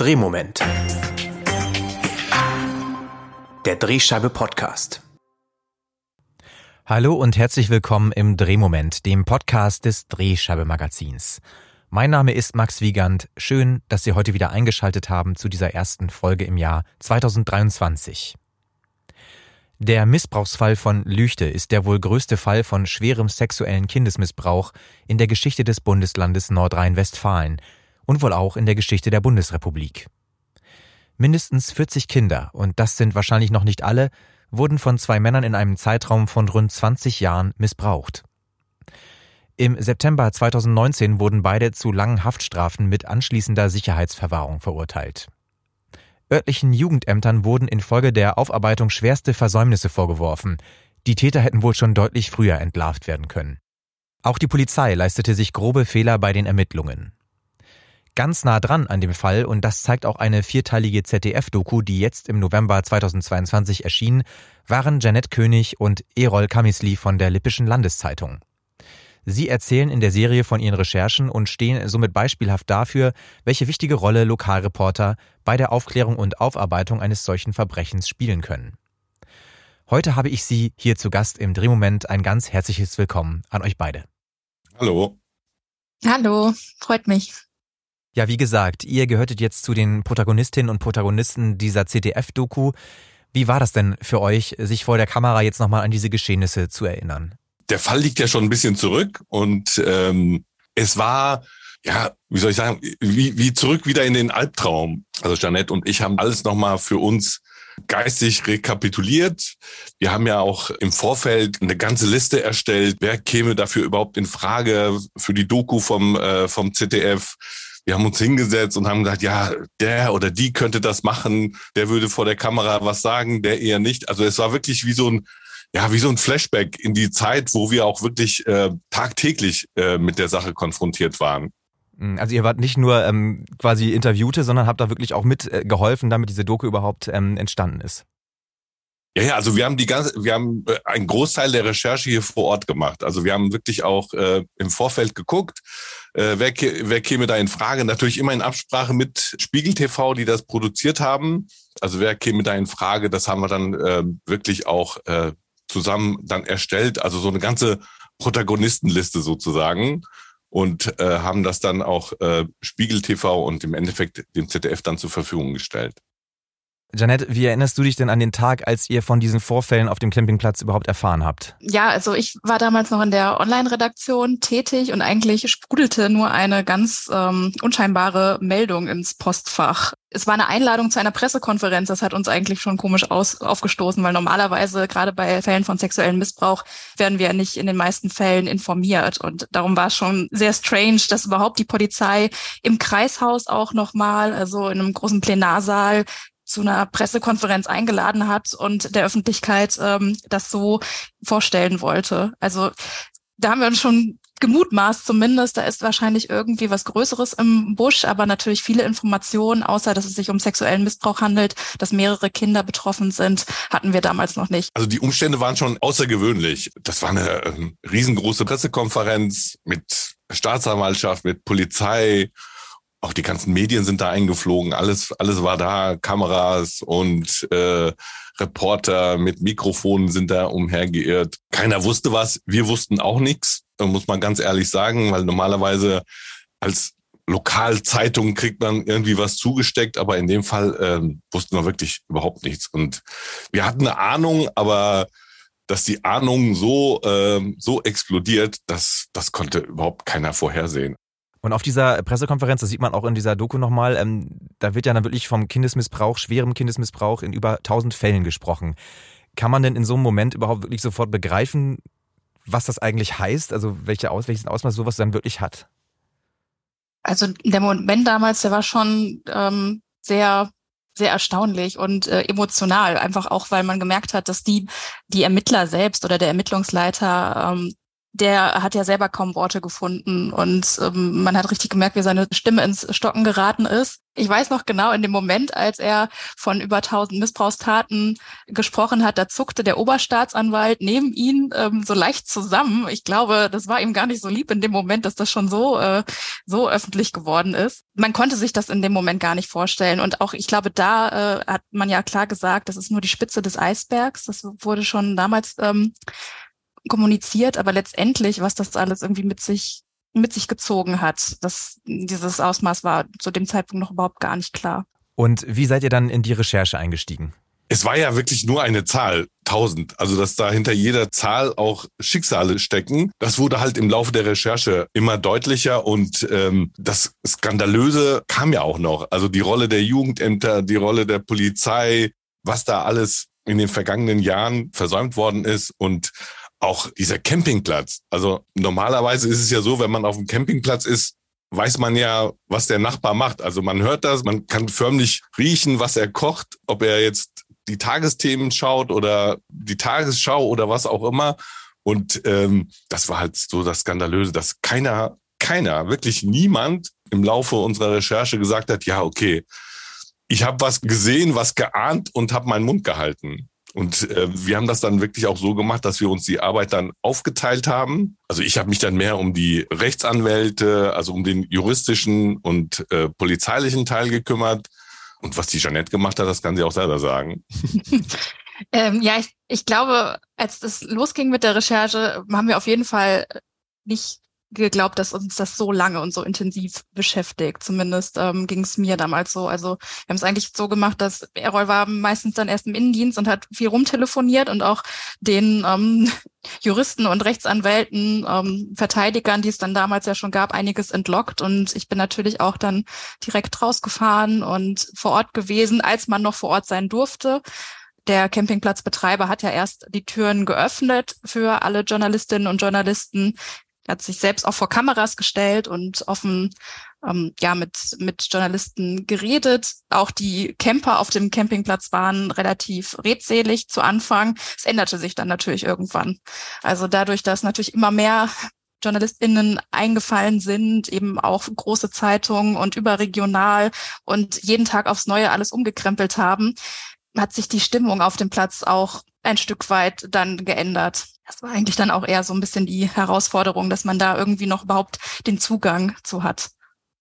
Drehmoment. Der Drehscheibe Podcast. Hallo und herzlich willkommen im Drehmoment, dem Podcast des Drehscheibe Magazins. Mein Name ist Max Wiegand. Schön, dass Sie heute wieder eingeschaltet haben zu dieser ersten Folge im Jahr 2023. Der Missbrauchsfall von Lüchte ist der wohl größte Fall von schwerem sexuellen Kindesmissbrauch in der Geschichte des Bundeslandes Nordrhein-Westfalen und wohl auch in der Geschichte der Bundesrepublik. Mindestens 40 Kinder, und das sind wahrscheinlich noch nicht alle, wurden von zwei Männern in einem Zeitraum von rund 20 Jahren missbraucht. Im September 2019 wurden beide zu langen Haftstrafen mit anschließender Sicherheitsverwahrung verurteilt. Örtlichen Jugendämtern wurden infolge der Aufarbeitung schwerste Versäumnisse vorgeworfen. Die Täter hätten wohl schon deutlich früher entlarvt werden können. Auch die Polizei leistete sich grobe Fehler bei den Ermittlungen. Ganz nah dran an dem Fall, und das zeigt auch eine vierteilige ZDF-Doku, die jetzt im November 2022 erschien, waren Janet König und Erol Kamisli von der Lippischen Landeszeitung. Sie erzählen in der Serie von ihren Recherchen und stehen somit beispielhaft dafür, welche wichtige Rolle Lokalreporter bei der Aufklärung und Aufarbeitung eines solchen Verbrechens spielen können. Heute habe ich Sie hier zu Gast im Drehmoment. Ein ganz herzliches Willkommen an euch beide. Hallo. Hallo, freut mich. Ja, wie gesagt, ihr gehörtet jetzt zu den Protagonistinnen und Protagonisten dieser CDF-Doku. Wie war das denn für euch, sich vor der Kamera jetzt nochmal an diese Geschehnisse zu erinnern? Der Fall liegt ja schon ein bisschen zurück und ähm, es war, ja, wie soll ich sagen, wie, wie zurück wieder in den Albtraum. Also Janette und ich haben alles nochmal für uns geistig rekapituliert. Wir haben ja auch im Vorfeld eine ganze Liste erstellt, wer käme dafür überhaupt in Frage für die Doku vom, äh, vom ZDF wir haben uns hingesetzt und haben gesagt, ja, der oder die könnte das machen, der würde vor der Kamera was sagen, der eher nicht. Also es war wirklich wie so ein, ja, wie so ein Flashback in die Zeit, wo wir auch wirklich äh, tagtäglich äh, mit der Sache konfrontiert waren. Hm, also ihr wart nicht nur ähm, quasi Interviewte, sondern habt da wirklich auch mitgeholfen, äh, damit diese Doku überhaupt ähm, entstanden ist. Ja, ja, also wir haben die ganze, wir haben äh, einen Großteil der Recherche hier vor Ort gemacht. Also wir haben wirklich auch äh, im Vorfeld geguckt, äh, wer, wer käme da in Frage. Natürlich immer in Absprache mit Spiegel TV, die das produziert haben. Also wer käme da in Frage, das haben wir dann äh, wirklich auch äh, zusammen dann erstellt. Also so eine ganze Protagonistenliste sozusagen und äh, haben das dann auch äh, Spiegel TV und im Endeffekt dem ZDF dann zur Verfügung gestellt. Janette, wie erinnerst du dich denn an den Tag, als ihr von diesen Vorfällen auf dem Campingplatz überhaupt erfahren habt? Ja, also ich war damals noch in der Online-Redaktion tätig und eigentlich sprudelte nur eine ganz ähm, unscheinbare Meldung ins Postfach. Es war eine Einladung zu einer Pressekonferenz. Das hat uns eigentlich schon komisch aus, aufgestoßen, weil normalerweise gerade bei Fällen von sexuellem Missbrauch werden wir nicht in den meisten Fällen informiert. Und darum war es schon sehr strange, dass überhaupt die Polizei im Kreishaus auch nochmal, also in einem großen Plenarsaal, zu einer Pressekonferenz eingeladen hat und der Öffentlichkeit ähm, das so vorstellen wollte. Also da haben wir uns schon gemutmaßt zumindest, da ist wahrscheinlich irgendwie was Größeres im Busch, aber natürlich viele Informationen, außer dass es sich um sexuellen Missbrauch handelt, dass mehrere Kinder betroffen sind, hatten wir damals noch nicht. Also die Umstände waren schon außergewöhnlich. Das war eine äh, riesengroße Pressekonferenz mit Staatsanwaltschaft, mit Polizei, auch die ganzen Medien sind da eingeflogen, alles, alles war da, Kameras und äh, Reporter mit Mikrofonen sind da umhergeirrt. Keiner wusste was, wir wussten auch nichts, muss man ganz ehrlich sagen, weil normalerweise als Lokalzeitung kriegt man irgendwie was zugesteckt, aber in dem Fall ähm, wussten wir wirklich überhaupt nichts. Und wir hatten eine Ahnung, aber dass die Ahnung so, ähm, so explodiert, das, das konnte überhaupt keiner vorhersehen. Und auf dieser Pressekonferenz, das sieht man auch in dieser Doku nochmal, ähm, da wird ja dann wirklich vom Kindesmissbrauch, schwerem Kindesmissbrauch in über 1000 Fällen gesprochen. Kann man denn in so einem Moment überhaupt wirklich sofort begreifen, was das eigentlich heißt? Also welche Aus, welches Ausmaß sowas dann wirklich hat? Also der Moment damals, der war schon ähm, sehr sehr erstaunlich und äh, emotional, einfach auch, weil man gemerkt hat, dass die, die Ermittler selbst oder der Ermittlungsleiter ähm, der hat ja selber kaum Worte gefunden und ähm, man hat richtig gemerkt, wie seine Stimme ins Stocken geraten ist. Ich weiß noch genau, in dem Moment, als er von über tausend Missbrauchstaten gesprochen hat, da zuckte der Oberstaatsanwalt neben ihn ähm, so leicht zusammen. Ich glaube, das war ihm gar nicht so lieb in dem Moment, dass das schon so, äh, so öffentlich geworden ist. Man konnte sich das in dem Moment gar nicht vorstellen. Und auch, ich glaube, da äh, hat man ja klar gesagt, das ist nur die Spitze des Eisbergs. Das wurde schon damals ähm, kommuniziert, aber letztendlich, was das alles irgendwie mit sich mit sich gezogen hat, dass dieses Ausmaß war zu dem Zeitpunkt noch überhaupt gar nicht klar. Und wie seid ihr dann in die Recherche eingestiegen? Es war ja wirklich nur eine Zahl, 1000. Also, dass da hinter jeder Zahl auch Schicksale stecken. Das wurde halt im Laufe der Recherche immer deutlicher und ähm, das Skandalöse kam ja auch noch. Also die Rolle der Jugendämter, die Rolle der Polizei, was da alles in den vergangenen Jahren versäumt worden ist und auch dieser Campingplatz. Also normalerweise ist es ja so, wenn man auf dem Campingplatz ist, weiß man ja, was der Nachbar macht. Also man hört das, man kann förmlich riechen, was er kocht, ob er jetzt die Tagesthemen schaut oder die Tagesschau oder was auch immer. Und ähm, das war halt so das Skandalöse, dass keiner, keiner, wirklich niemand im Laufe unserer Recherche gesagt hat, ja, okay, ich habe was gesehen, was geahnt und habe meinen Mund gehalten. Und äh, wir haben das dann wirklich auch so gemacht, dass wir uns die Arbeit dann aufgeteilt haben. Also ich habe mich dann mehr um die Rechtsanwälte, also um den juristischen und äh, polizeilichen Teil gekümmert. Und was die Jeanette gemacht hat, das kann sie auch selber sagen. ähm, ja, ich, ich glaube, als das losging mit der Recherche, haben wir auf jeden Fall nicht geglaubt, dass uns das so lange und so intensiv beschäftigt. Zumindest ähm, ging es mir damals so. Also wir haben es eigentlich so gemacht, dass Errol war meistens dann erst im Innendienst und hat viel rumtelefoniert und auch den ähm, Juristen und Rechtsanwälten, ähm, Verteidigern, die es dann damals ja schon gab, einiges entlockt. Und ich bin natürlich auch dann direkt rausgefahren und vor Ort gewesen, als man noch vor Ort sein durfte der Campingplatzbetreiber hat ja erst die Türen geöffnet für alle Journalistinnen und Journalisten, er hat sich selbst auch vor Kameras gestellt und offen ähm, ja mit mit Journalisten geredet. Auch die Camper auf dem Campingplatz waren relativ redselig zu Anfang. Es änderte sich dann natürlich irgendwann. Also dadurch, dass natürlich immer mehr JournalistInnen eingefallen sind, eben auch große Zeitungen und überregional und jeden Tag aufs Neue alles umgekrempelt haben, hat sich die Stimmung auf dem Platz auch ein Stück weit dann geändert. Das war eigentlich dann auch eher so ein bisschen die Herausforderung, dass man da irgendwie noch überhaupt den Zugang zu hat.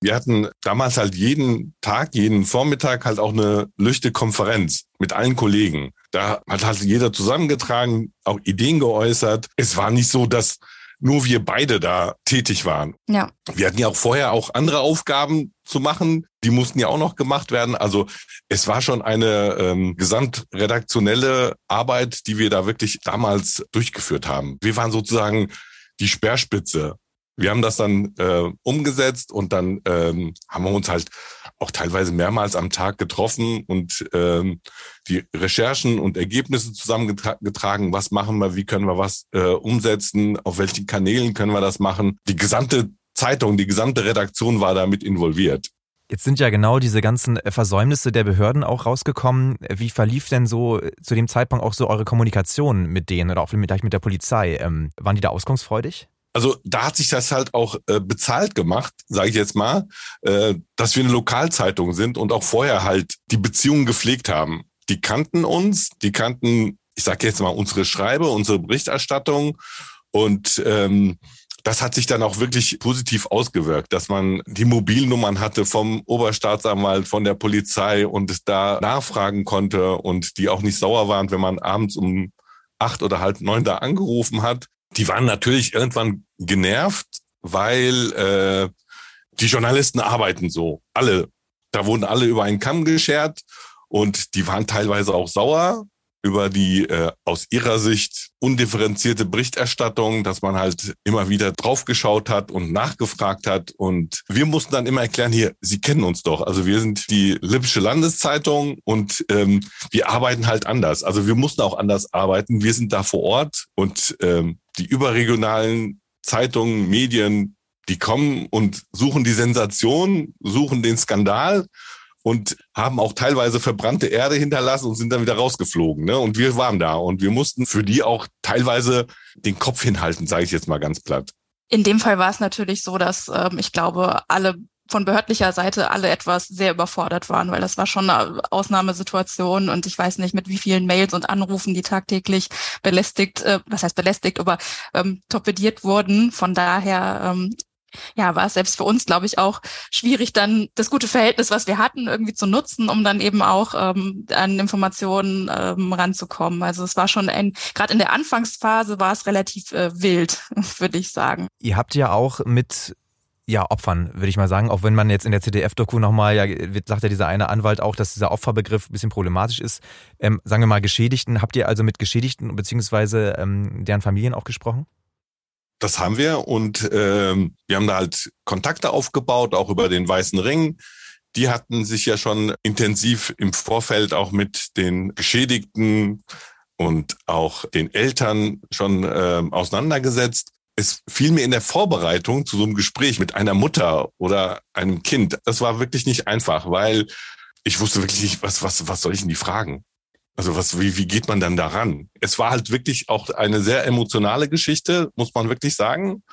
Wir hatten damals halt jeden Tag, jeden Vormittag halt auch eine lüchte Konferenz mit allen Kollegen. Da hat halt jeder zusammengetragen, auch Ideen geäußert. Es war nicht so, dass nur wir beide da tätig waren. Ja. Wir hatten ja auch vorher auch andere Aufgaben zu machen. Die mussten ja auch noch gemacht werden. Also es war schon eine ähm, gesamtredaktionelle Arbeit, die wir da wirklich damals durchgeführt haben. Wir waren sozusagen die Speerspitze. Wir haben das dann äh, umgesetzt und dann ähm, haben wir uns halt auch teilweise mehrmals am Tag getroffen und ähm, die Recherchen und Ergebnisse zusammengetragen. Was machen wir? Wie können wir was äh, umsetzen? Auf welchen Kanälen können wir das machen? Die gesamte Zeitung, die gesamte Redaktion war damit involviert. Jetzt sind ja genau diese ganzen Versäumnisse der Behörden auch rausgekommen. Wie verlief denn so zu dem Zeitpunkt auch so eure Kommunikation mit denen oder auch vielleicht mit der Polizei? Ähm, waren die da auskunftsfreudig? Also da hat sich das halt auch äh, bezahlt gemacht, sage ich jetzt mal, äh, dass wir eine Lokalzeitung sind und auch vorher halt die Beziehungen gepflegt haben. Die kannten uns, die kannten, ich sage jetzt mal, unsere Schreibe, unsere Berichterstattung und ähm, das hat sich dann auch wirklich positiv ausgewirkt, dass man die Mobilnummern hatte vom Oberstaatsanwalt, von der Polizei und da nachfragen konnte und die auch nicht sauer waren, wenn man abends um acht oder halb neun da angerufen hat. Die waren natürlich irgendwann genervt, weil äh, die Journalisten arbeiten so. Alle. Da wurden alle über einen Kamm geschert und die waren teilweise auch sauer, über die äh, aus ihrer Sicht undifferenzierte Berichterstattung, dass man halt immer wieder draufgeschaut hat und nachgefragt hat. Und wir mussten dann immer erklären, hier, Sie kennen uns doch. Also wir sind die Lippische Landeszeitung und ähm, wir arbeiten halt anders. Also wir mussten auch anders arbeiten. Wir sind da vor Ort und ähm, die überregionalen Zeitungen, Medien, die kommen und suchen die Sensation, suchen den Skandal und haben auch teilweise verbrannte Erde hinterlassen und sind dann wieder rausgeflogen. Ne? Und wir waren da und wir mussten für die auch teilweise den Kopf hinhalten, sage ich jetzt mal ganz platt. In dem Fall war es natürlich so, dass ähm, ich glaube, alle von behördlicher Seite alle etwas sehr überfordert waren, weil das war schon eine Ausnahmesituation und ich weiß nicht, mit wie vielen Mails und Anrufen die tagtäglich belästigt, äh, was heißt belästigt, aber ähm, torpediert wurden. Von daher ähm, ja, war es selbst für uns, glaube ich, auch schwierig, dann das gute Verhältnis, was wir hatten, irgendwie zu nutzen, um dann eben auch ähm, an Informationen ähm, ranzukommen. Also es war schon ein, gerade in der Anfangsphase war es relativ äh, wild, würde ich sagen. Ihr habt ja auch mit ja, Opfern, würde ich mal sagen. Auch wenn man jetzt in der CDF-Doku nochmal, ja, sagt ja dieser eine Anwalt auch, dass dieser Opferbegriff ein bisschen problematisch ist. Ähm, sagen wir mal Geschädigten. Habt ihr also mit Geschädigten beziehungsweise ähm, deren Familien auch gesprochen? Das haben wir und ähm, wir haben da halt Kontakte aufgebaut, auch über den Weißen Ring. Die hatten sich ja schon intensiv im Vorfeld auch mit den Geschädigten und auch den Eltern schon äh, auseinandergesetzt. Es fiel mir in der Vorbereitung zu so einem Gespräch mit einer Mutter oder einem Kind, das war wirklich nicht einfach, weil ich wusste wirklich nicht, was, was, was soll ich denn die fragen? Also was, wie, wie geht man dann daran? Es war halt wirklich auch eine sehr emotionale Geschichte, muss man wirklich sagen.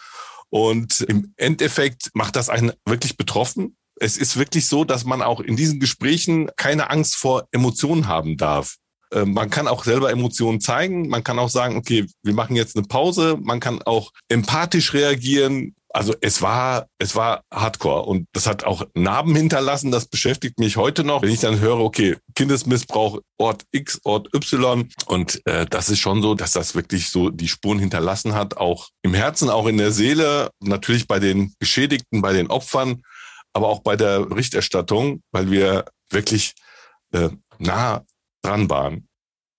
Und im Endeffekt macht das einen wirklich betroffen. Es ist wirklich so, dass man auch in diesen Gesprächen keine Angst vor Emotionen haben darf. Ähm, man kann auch selber Emotionen zeigen. Man kann auch sagen, okay, wir machen jetzt eine Pause. Man kann auch empathisch reagieren also es war, es war Hardcore und das hat auch Narben hinterlassen. Das beschäftigt mich heute noch, wenn ich dann höre, okay, Kindesmissbrauch, Ort X, Ort Y. Und äh, das ist schon so, dass das wirklich so die Spuren hinterlassen hat, auch im Herzen, auch in der Seele, natürlich bei den Geschädigten, bei den Opfern, aber auch bei der Berichterstattung, weil wir wirklich äh, nah dran waren.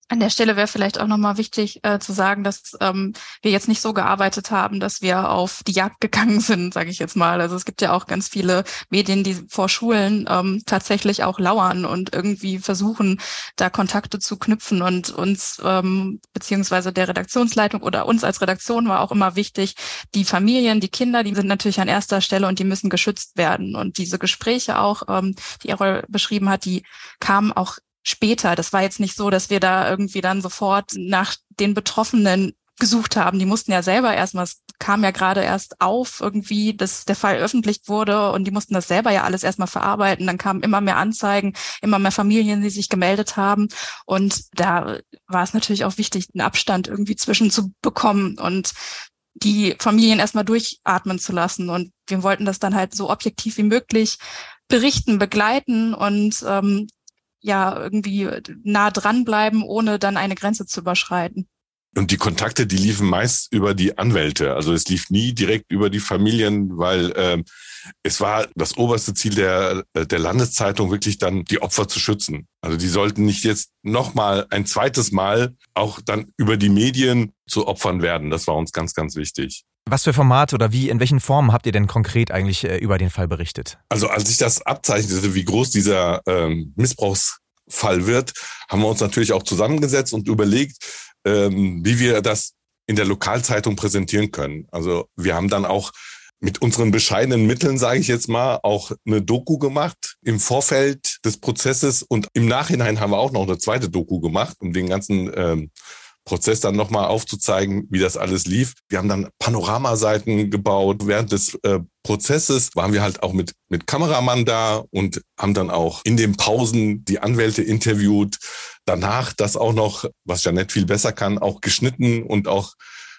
An der Stelle wäre vielleicht auch nochmal wichtig äh, zu sagen, dass ähm, wir jetzt nicht so gearbeitet haben, dass wir auf die Jagd gegangen sind, sage ich jetzt mal. Also es gibt ja auch ganz viele Medien, die vor Schulen ähm, tatsächlich auch lauern und irgendwie versuchen, da Kontakte zu knüpfen. Und uns ähm, beziehungsweise der Redaktionsleitung oder uns als Redaktion war auch immer wichtig, die Familien, die Kinder, die sind natürlich an erster Stelle und die müssen geschützt werden. Und diese Gespräche auch, ähm, die Errol beschrieben hat, die kamen auch später. Das war jetzt nicht so, dass wir da irgendwie dann sofort nach den Betroffenen gesucht haben. Die mussten ja selber erstmal, es kam ja gerade erst auf irgendwie, dass der Fall öffentlich wurde und die mussten das selber ja alles erstmal verarbeiten. Dann kamen immer mehr Anzeigen, immer mehr Familien, die sich gemeldet haben. Und da war es natürlich auch wichtig, einen Abstand irgendwie zwischen zu bekommen und die Familien erstmal durchatmen zu lassen. Und wir wollten das dann halt so objektiv wie möglich berichten, begleiten und ähm, ja irgendwie nah dranbleiben, ohne dann eine Grenze zu überschreiten. Und die Kontakte, die liefen meist über die Anwälte. Also es lief nie direkt über die Familien, weil äh, es war das oberste Ziel der, der Landeszeitung, wirklich dann die Opfer zu schützen. Also die sollten nicht jetzt nochmal ein zweites Mal auch dann über die Medien zu Opfern werden. Das war uns ganz, ganz wichtig. Was für Formate oder wie, in welchen Formen habt ihr denn konkret eigentlich äh, über den Fall berichtet? Also als ich das abzeichnete, wie groß dieser ähm, Missbrauchsfall wird, haben wir uns natürlich auch zusammengesetzt und überlegt, ähm, wie wir das in der Lokalzeitung präsentieren können. Also wir haben dann auch mit unseren bescheidenen Mitteln, sage ich jetzt mal, auch eine Doku gemacht im Vorfeld des Prozesses und im Nachhinein haben wir auch noch eine zweite Doku gemacht, um den ganzen ähm, Prozess dann nochmal aufzuzeigen, wie das alles lief. Wir haben dann Panoramaseiten gebaut. Während des äh, Prozesses waren wir halt auch mit, mit Kameramann da und haben dann auch in den Pausen die Anwälte interviewt. Danach das auch noch, was Janette viel besser kann, auch geschnitten und auch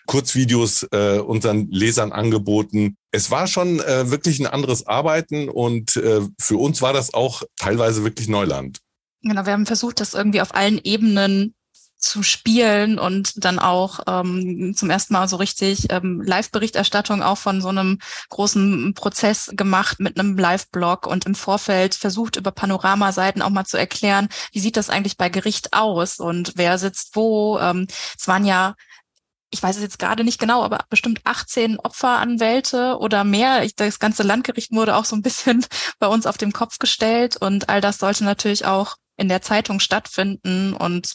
Kurzvideos äh, unseren Lesern angeboten. Es war schon äh, wirklich ein anderes Arbeiten und äh, für uns war das auch teilweise wirklich Neuland. Genau, wir haben versucht, das irgendwie auf allen Ebenen zu spielen und dann auch ähm, zum ersten Mal so richtig ähm, Live-Berichterstattung auch von so einem großen Prozess gemacht mit einem Live-Blog und im Vorfeld versucht über Panoramaseiten auch mal zu erklären, wie sieht das eigentlich bei Gericht aus und wer sitzt wo. Ähm, es waren ja ich weiß es jetzt gerade nicht genau, aber bestimmt 18 Opferanwälte oder mehr. Ich, das ganze Landgericht wurde auch so ein bisschen bei uns auf den Kopf gestellt und all das sollte natürlich auch in der Zeitung stattfinden. Und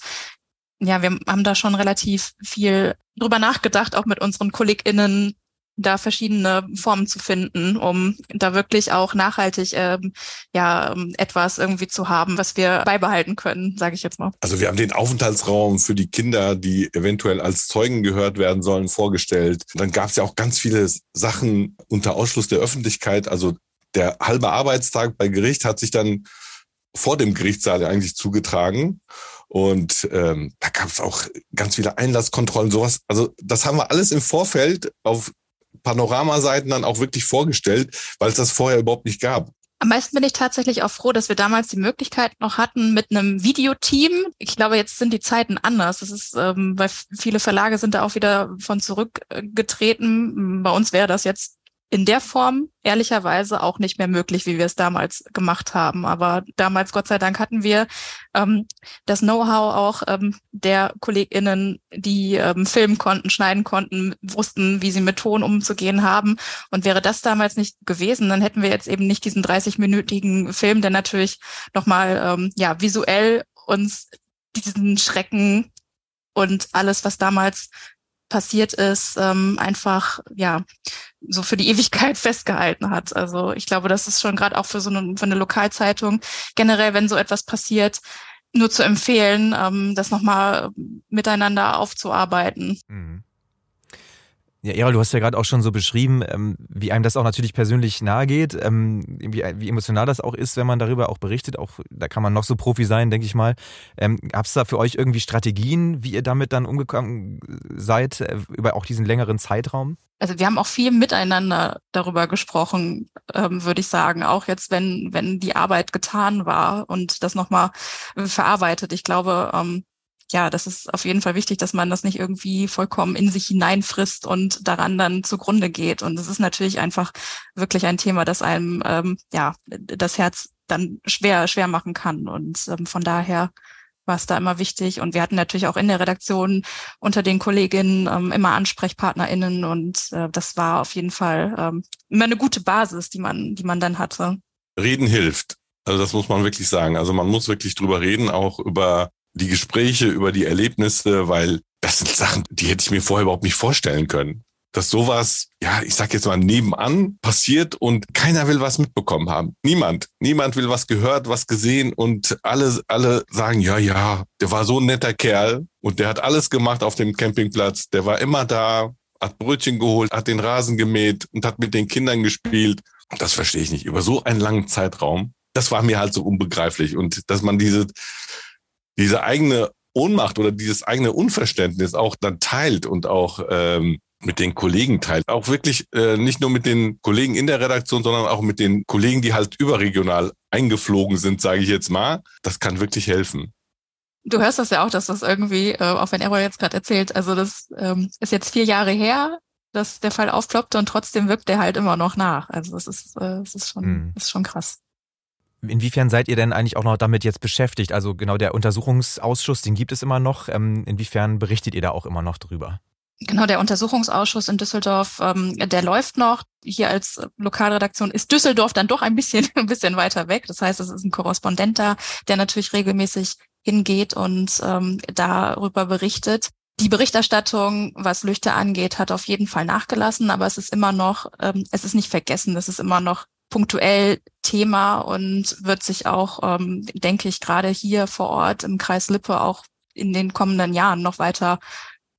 ja, wir haben da schon relativ viel drüber nachgedacht, auch mit unseren KollegInnen, da verschiedene Formen zu finden, um da wirklich auch nachhaltig ähm, ja ähm, etwas irgendwie zu haben, was wir beibehalten können, sage ich jetzt mal. Also wir haben den Aufenthaltsraum für die Kinder, die eventuell als Zeugen gehört werden sollen, vorgestellt. Dann gab es ja auch ganz viele Sachen unter Ausschluss der Öffentlichkeit. Also der halbe Arbeitstag bei Gericht hat sich dann vor dem Gerichtssaal eigentlich zugetragen. Und ähm, da gab es auch ganz viele Einlasskontrollen, sowas. Also das haben wir alles im Vorfeld auf Panoramaseiten dann auch wirklich vorgestellt, weil es das vorher überhaupt nicht gab. Am meisten bin ich tatsächlich auch froh, dass wir damals die Möglichkeit noch hatten mit einem Videoteam. Ich glaube, jetzt sind die Zeiten anders. Das ist, ähm, weil viele Verlage sind da auch wieder von zurückgetreten. Bei uns wäre das jetzt in der Form ehrlicherweise auch nicht mehr möglich, wie wir es damals gemacht haben. Aber damals, Gott sei Dank, hatten wir ähm, das Know-how auch ähm, der KollegInnen, die ähm, filmen konnten, schneiden konnten, wussten, wie sie mit Ton umzugehen haben. Und wäre das damals nicht gewesen, dann hätten wir jetzt eben nicht diesen 30-minütigen Film, der natürlich nochmal ähm, ja, visuell uns diesen Schrecken und alles, was damals passiert ist, ähm, einfach ja so für die Ewigkeit festgehalten hat. Also ich glaube, das ist schon gerade auch für so eine, für eine Lokalzeitung generell, wenn so etwas passiert, nur zu empfehlen, ähm, das nochmal miteinander aufzuarbeiten. Mhm. Ja, Erol, du hast ja gerade auch schon so beschrieben, ähm, wie einem das auch natürlich persönlich nahe geht, ähm, wie, wie, emotional das auch ist, wenn man darüber auch berichtet. Auch da kann man noch so Profi sein, denke ich mal. Ähm, Gab es da für euch irgendwie Strategien, wie ihr damit dann umgekommen seid, äh, über auch diesen längeren Zeitraum? Also wir haben auch viel miteinander darüber gesprochen, ähm, würde ich sagen. Auch jetzt, wenn, wenn die Arbeit getan war und das nochmal verarbeitet. Ich glaube, ähm, ja, das ist auf jeden Fall wichtig, dass man das nicht irgendwie vollkommen in sich hineinfrisst und daran dann zugrunde geht. Und es ist natürlich einfach wirklich ein Thema, das einem ähm, ja das Herz dann schwer schwer machen kann. Und ähm, von daher war es da immer wichtig. Und wir hatten natürlich auch in der Redaktion unter den Kolleginnen ähm, immer AnsprechpartnerInnen und äh, das war auf jeden Fall ähm, immer eine gute Basis, die man, die man dann hatte. Reden hilft. Also das muss man wirklich sagen. Also man muss wirklich drüber reden, auch über die Gespräche, über die Erlebnisse, weil das sind Sachen, die hätte ich mir vorher überhaupt nicht vorstellen können. Dass sowas, ja, ich sag jetzt mal, nebenan passiert und keiner will was mitbekommen haben. Niemand. Niemand will was gehört, was gesehen und alle, alle sagen, ja, ja, der war so ein netter Kerl und der hat alles gemacht auf dem Campingplatz. Der war immer da, hat Brötchen geholt, hat den Rasen gemäht und hat mit den Kindern gespielt. Das verstehe ich nicht. Über so einen langen Zeitraum. Das war mir halt so unbegreiflich. Und dass man diese, diese eigene Ohnmacht oder dieses eigene Unverständnis auch dann teilt und auch ähm, mit den Kollegen teilt. Auch wirklich äh, nicht nur mit den Kollegen in der Redaktion, sondern auch mit den Kollegen, die halt überregional eingeflogen sind, sage ich jetzt mal. Das kann wirklich helfen. Du hörst das ja auch, dass das irgendwie, äh, auch wenn Errol jetzt gerade erzählt, also das ähm, ist jetzt vier Jahre her, dass der Fall aufploppte und trotzdem wirkt der halt immer noch nach. Also das ist, äh, das ist schon, mhm. das ist schon krass. Inwiefern seid ihr denn eigentlich auch noch damit jetzt beschäftigt? Also genau der Untersuchungsausschuss, den gibt es immer noch. Ähm, inwiefern berichtet ihr da auch immer noch drüber? Genau, der Untersuchungsausschuss in Düsseldorf, ähm, der läuft noch. Hier als Lokalredaktion ist Düsseldorf dann doch ein bisschen, ein bisschen weiter weg. Das heißt, es ist ein Korrespondent da, der natürlich regelmäßig hingeht und ähm, darüber berichtet. Die Berichterstattung, was Lüchte angeht, hat auf jeden Fall nachgelassen, aber es ist immer noch, ähm, es ist nicht vergessen, es ist immer noch punktuell Thema und wird sich auch, ähm, denke ich, gerade hier vor Ort im Kreis Lippe auch in den kommenden Jahren noch weiter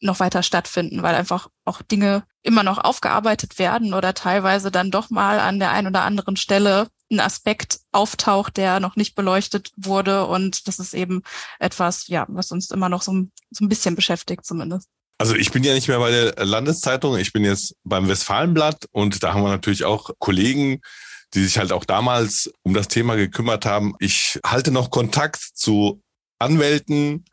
noch weiter stattfinden, weil einfach auch Dinge immer noch aufgearbeitet werden oder teilweise dann doch mal an der einen oder anderen Stelle ein Aspekt auftaucht, der noch nicht beleuchtet wurde. Und das ist eben etwas, ja, was uns immer noch so, so ein bisschen beschäftigt zumindest. Also ich bin ja nicht mehr bei der Landeszeitung, ich bin jetzt beim Westfalenblatt und da haben wir natürlich auch Kollegen, die sich halt auch damals um das Thema gekümmert haben. Ich halte noch Kontakt zu Anwälten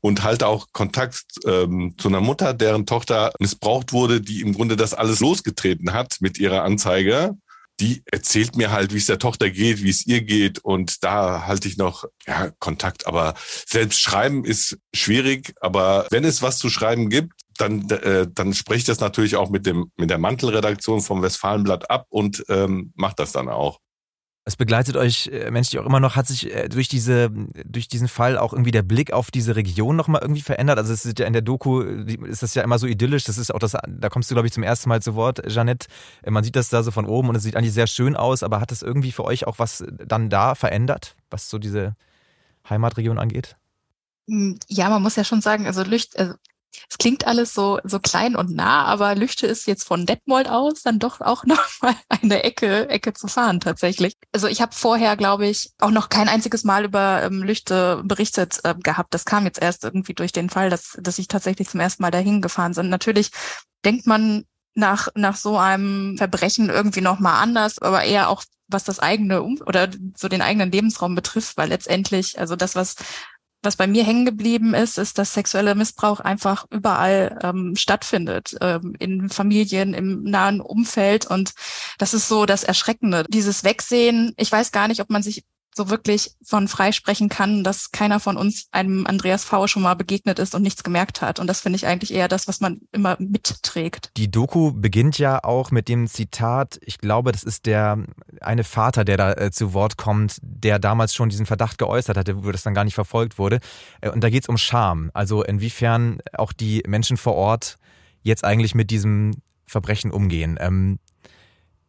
und halte auch Kontakt ähm, zu einer Mutter, deren Tochter missbraucht wurde, die im Grunde das alles losgetreten hat mit ihrer Anzeige. Die erzählt mir halt, wie es der Tochter geht, wie es ihr geht und da halte ich noch ja, Kontakt. Aber selbst schreiben ist schwierig, aber wenn es was zu schreiben gibt, dann, äh, dann spreche ich das natürlich auch mit, dem, mit der Mantelredaktion vom Westfalenblatt ab und ähm, mache das dann auch. Es begleitet euch äh, menschlich auch immer noch. Hat sich äh, durch diese, durch diesen Fall auch irgendwie der Blick auf diese Region nochmal irgendwie verändert? Also es ist ja in der Doku, ist das ja immer so idyllisch. Das ist auch das, da kommst du, glaube ich, zum ersten Mal zu Wort, Jeanette. Äh, man sieht das da so von oben und es sieht eigentlich sehr schön aus, aber hat es irgendwie für euch auch was dann da verändert, was so diese Heimatregion angeht? Hm, ja, man muss ja schon sagen, also Lücht, also es klingt alles so, so klein und nah, aber Lüchte ist jetzt von Detmold aus dann doch auch noch mal eine Ecke, Ecke zu fahren tatsächlich. Also ich habe vorher, glaube ich, auch noch kein einziges Mal über ähm, Lüchte berichtet äh, gehabt. Das kam jetzt erst irgendwie durch den Fall, dass, dass ich tatsächlich zum ersten Mal dahin gefahren bin. Natürlich denkt man nach, nach so einem Verbrechen irgendwie noch mal anders, aber eher auch was das eigene oder so den eigenen Lebensraum betrifft, weil letztendlich, also das, was was bei mir hängen geblieben ist, ist, dass sexueller Missbrauch einfach überall ähm, stattfindet, ähm, in Familien, im nahen Umfeld. Und das ist so das Erschreckende. Dieses Wegsehen, ich weiß gar nicht, ob man sich so wirklich von freisprechen kann, dass keiner von uns einem Andreas V. schon mal begegnet ist und nichts gemerkt hat. Und das finde ich eigentlich eher das, was man immer mitträgt. Die Doku beginnt ja auch mit dem Zitat, ich glaube, das ist der eine Vater, der da äh, zu Wort kommt, der damals schon diesen Verdacht geäußert hatte, wo das dann gar nicht verfolgt wurde. Äh, und da geht es um Scham. Also inwiefern auch die Menschen vor Ort jetzt eigentlich mit diesem Verbrechen umgehen. Ähm,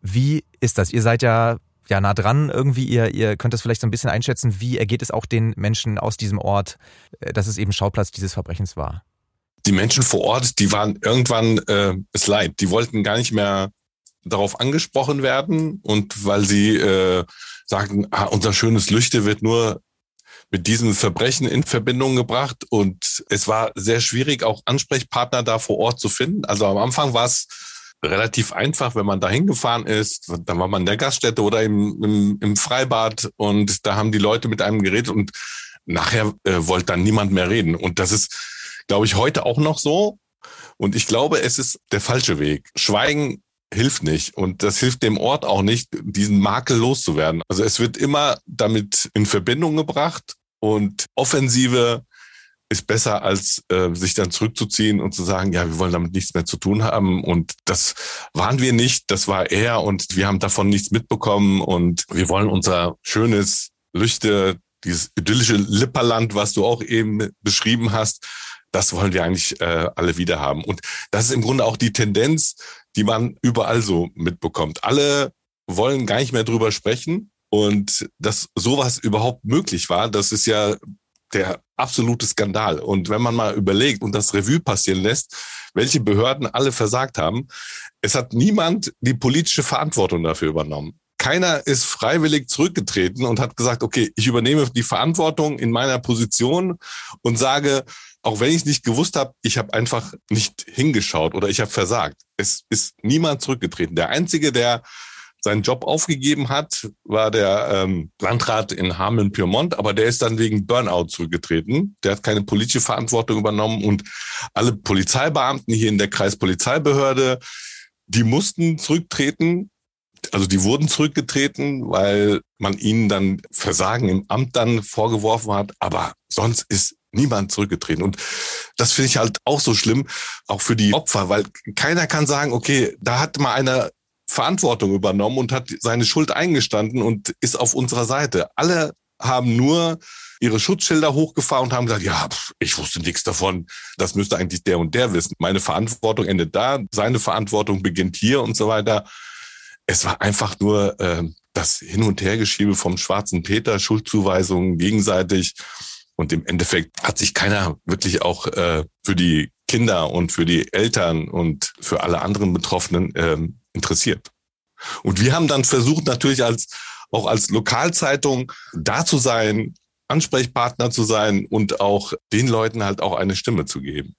wie ist das? Ihr seid ja ja nah dran irgendwie. Ihr, ihr könnt das vielleicht so ein bisschen einschätzen. Wie ergeht es auch den Menschen aus diesem Ort, äh, dass es eben Schauplatz dieses Verbrechens war? Die Menschen vor Ort, die waren irgendwann äh, es leid. Die wollten gar nicht mehr darauf angesprochen werden und weil sie äh, sagten, ah, unser schönes Lüchte wird nur mit diesem Verbrechen in Verbindung gebracht und es war sehr schwierig, auch Ansprechpartner da vor Ort zu finden. Also am Anfang war es relativ einfach, wenn man da hingefahren ist. Dann war man in der Gaststätte oder im, im, im Freibad und da haben die Leute mit einem geredet und nachher äh, wollte dann niemand mehr reden. Und das ist, glaube ich, heute auch noch so. Und ich glaube, es ist der falsche Weg. Schweigen hilft nicht und das hilft dem Ort auch nicht, diesen Makel loszuwerden. Also es wird immer damit in Verbindung gebracht und Offensive ist besser, als äh, sich dann zurückzuziehen und zu sagen, ja, wir wollen damit nichts mehr zu tun haben. Und das waren wir nicht, das war er und wir haben davon nichts mitbekommen und wir wollen unser schönes Lüchte, dieses idyllische Lipperland, was du auch eben beschrieben hast, das wollen wir eigentlich äh, alle wieder haben. Und das ist im Grunde auch die Tendenz, die man überall so mitbekommt. Alle wollen gar nicht mehr drüber sprechen. Und dass sowas überhaupt möglich war, das ist ja der absolute Skandal. Und wenn man mal überlegt und das Revue passieren lässt, welche Behörden alle versagt haben, es hat niemand die politische Verantwortung dafür übernommen. Keiner ist freiwillig zurückgetreten und hat gesagt, okay, ich übernehme die Verantwortung in meiner Position und sage, auch wenn ich es nicht gewusst habe, ich habe einfach nicht hingeschaut oder ich habe versagt. Es ist niemand zurückgetreten. Der Einzige, der seinen Job aufgegeben hat, war der ähm, Landrat in Hameln-Pyrmont, aber der ist dann wegen Burnout zurückgetreten. Der hat keine politische Verantwortung übernommen und alle Polizeibeamten hier in der Kreispolizeibehörde, die mussten zurücktreten. Also die wurden zurückgetreten, weil man ihnen dann Versagen im Amt dann vorgeworfen hat. Aber sonst ist niemand zurückgetreten. Und das finde ich halt auch so schlimm, auch für die Opfer, weil keiner kann sagen, okay, da hat mal einer Verantwortung übernommen und hat seine Schuld eingestanden und ist auf unserer Seite. Alle haben nur ihre Schutzschilder hochgefahren und haben gesagt, ja, ich wusste nichts davon. Das müsste eigentlich der und der wissen. Meine Verantwortung endet da, seine Verantwortung beginnt hier und so weiter. Es war einfach nur äh, das Hin- und Hergeschiebe vom schwarzen Peter, Schuldzuweisungen gegenseitig. Und im Endeffekt hat sich keiner wirklich auch äh, für die Kinder und für die Eltern und für alle anderen Betroffenen ähm, interessiert. Und wir haben dann versucht, natürlich als, auch als Lokalzeitung da zu sein, Ansprechpartner zu sein und auch den Leuten halt auch eine Stimme zu geben.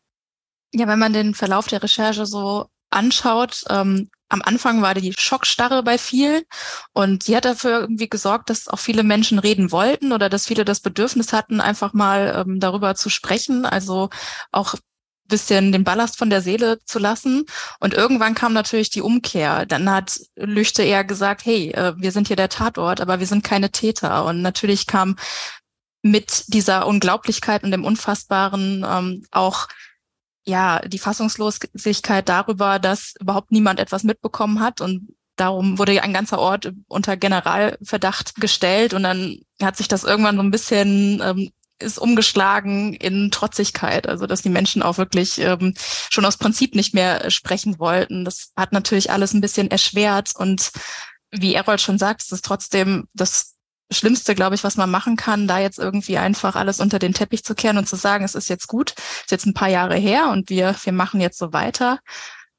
Ja, wenn man den Verlauf der Recherche so anschaut, ähm, am Anfang war die Schockstarre bei vielen und die hat dafür irgendwie gesorgt, dass auch viele Menschen reden wollten oder dass viele das Bedürfnis hatten, einfach mal ähm, darüber zu sprechen. Also auch bisschen den Ballast von der Seele zu lassen. Und irgendwann kam natürlich die Umkehr. Dann hat Lüchte eher gesagt, hey, äh, wir sind hier der Tatort, aber wir sind keine Täter. Und natürlich kam mit dieser Unglaublichkeit und dem Unfassbaren ähm, auch ja die Fassungslosigkeit darüber, dass überhaupt niemand etwas mitbekommen hat und darum wurde ein ganzer Ort unter Generalverdacht gestellt und dann hat sich das irgendwann so ein bisschen ähm, ist umgeschlagen in Trotzigkeit, also dass die Menschen auch wirklich ähm, schon aus Prinzip nicht mehr sprechen wollten. Das hat natürlich alles ein bisschen erschwert und wie Errol schon sagt, es ist trotzdem das Schlimmste, glaube ich, was man machen kann, da jetzt irgendwie einfach alles unter den Teppich zu kehren und zu sagen, es ist jetzt gut, ist jetzt ein paar Jahre her und wir, wir machen jetzt so weiter.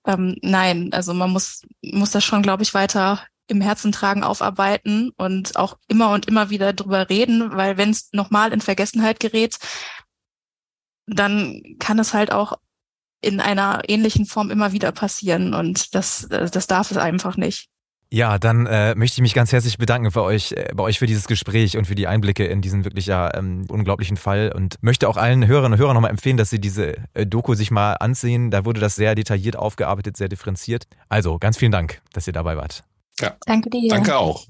Ähm, nein, also man muss, muss das schon, glaube ich, weiter im Herzen tragen, aufarbeiten und auch immer und immer wieder drüber reden, weil wenn es nochmal in Vergessenheit gerät, dann kann es halt auch in einer ähnlichen Form immer wieder passieren und das, das darf es einfach nicht. Ja, dann äh, möchte ich mich ganz herzlich bedanken für euch, äh, bei euch für dieses Gespräch und für die Einblicke in diesen wirklich ja ähm, unglaublichen Fall und möchte auch allen Hörerinnen und Hörern nochmal empfehlen, dass sie diese äh, Doku sich mal ansehen. Da wurde das sehr detailliert aufgearbeitet, sehr differenziert. Also ganz vielen Dank, dass ihr dabei wart. Ja. Danke dir. Danke auch.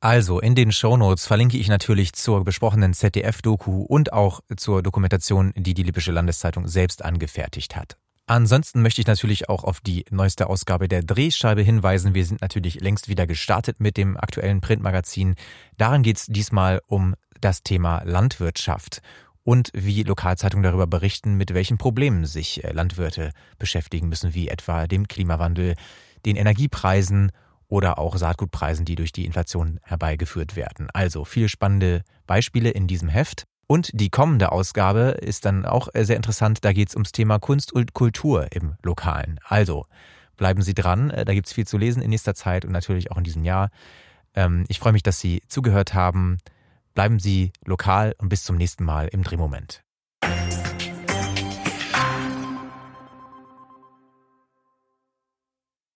Also in den Shownotes verlinke ich natürlich zur besprochenen ZDF-Doku und auch zur Dokumentation, die die Lippische Landeszeitung selbst angefertigt hat. Ansonsten möchte ich natürlich auch auf die neueste Ausgabe der Drehscheibe hinweisen. Wir sind natürlich längst wieder gestartet mit dem aktuellen Printmagazin. Darin geht es diesmal um das Thema Landwirtschaft und wie Lokalzeitungen darüber berichten, mit welchen Problemen sich äh, Landwirte beschäftigen müssen, wie etwa dem Klimawandel, den Energiepreisen oder auch Saatgutpreisen, die durch die Inflation herbeigeführt werden. Also viele spannende Beispiele in diesem Heft. Und die kommende Ausgabe ist dann auch äh, sehr interessant. Da geht es ums Thema Kunst und Kultur im Lokalen. Also bleiben Sie dran. Äh, da gibt es viel zu lesen in nächster Zeit und natürlich auch in diesem Jahr. Ähm, ich freue mich, dass Sie zugehört haben. Bleiben Sie lokal und bis zum nächsten Mal im Drehmoment.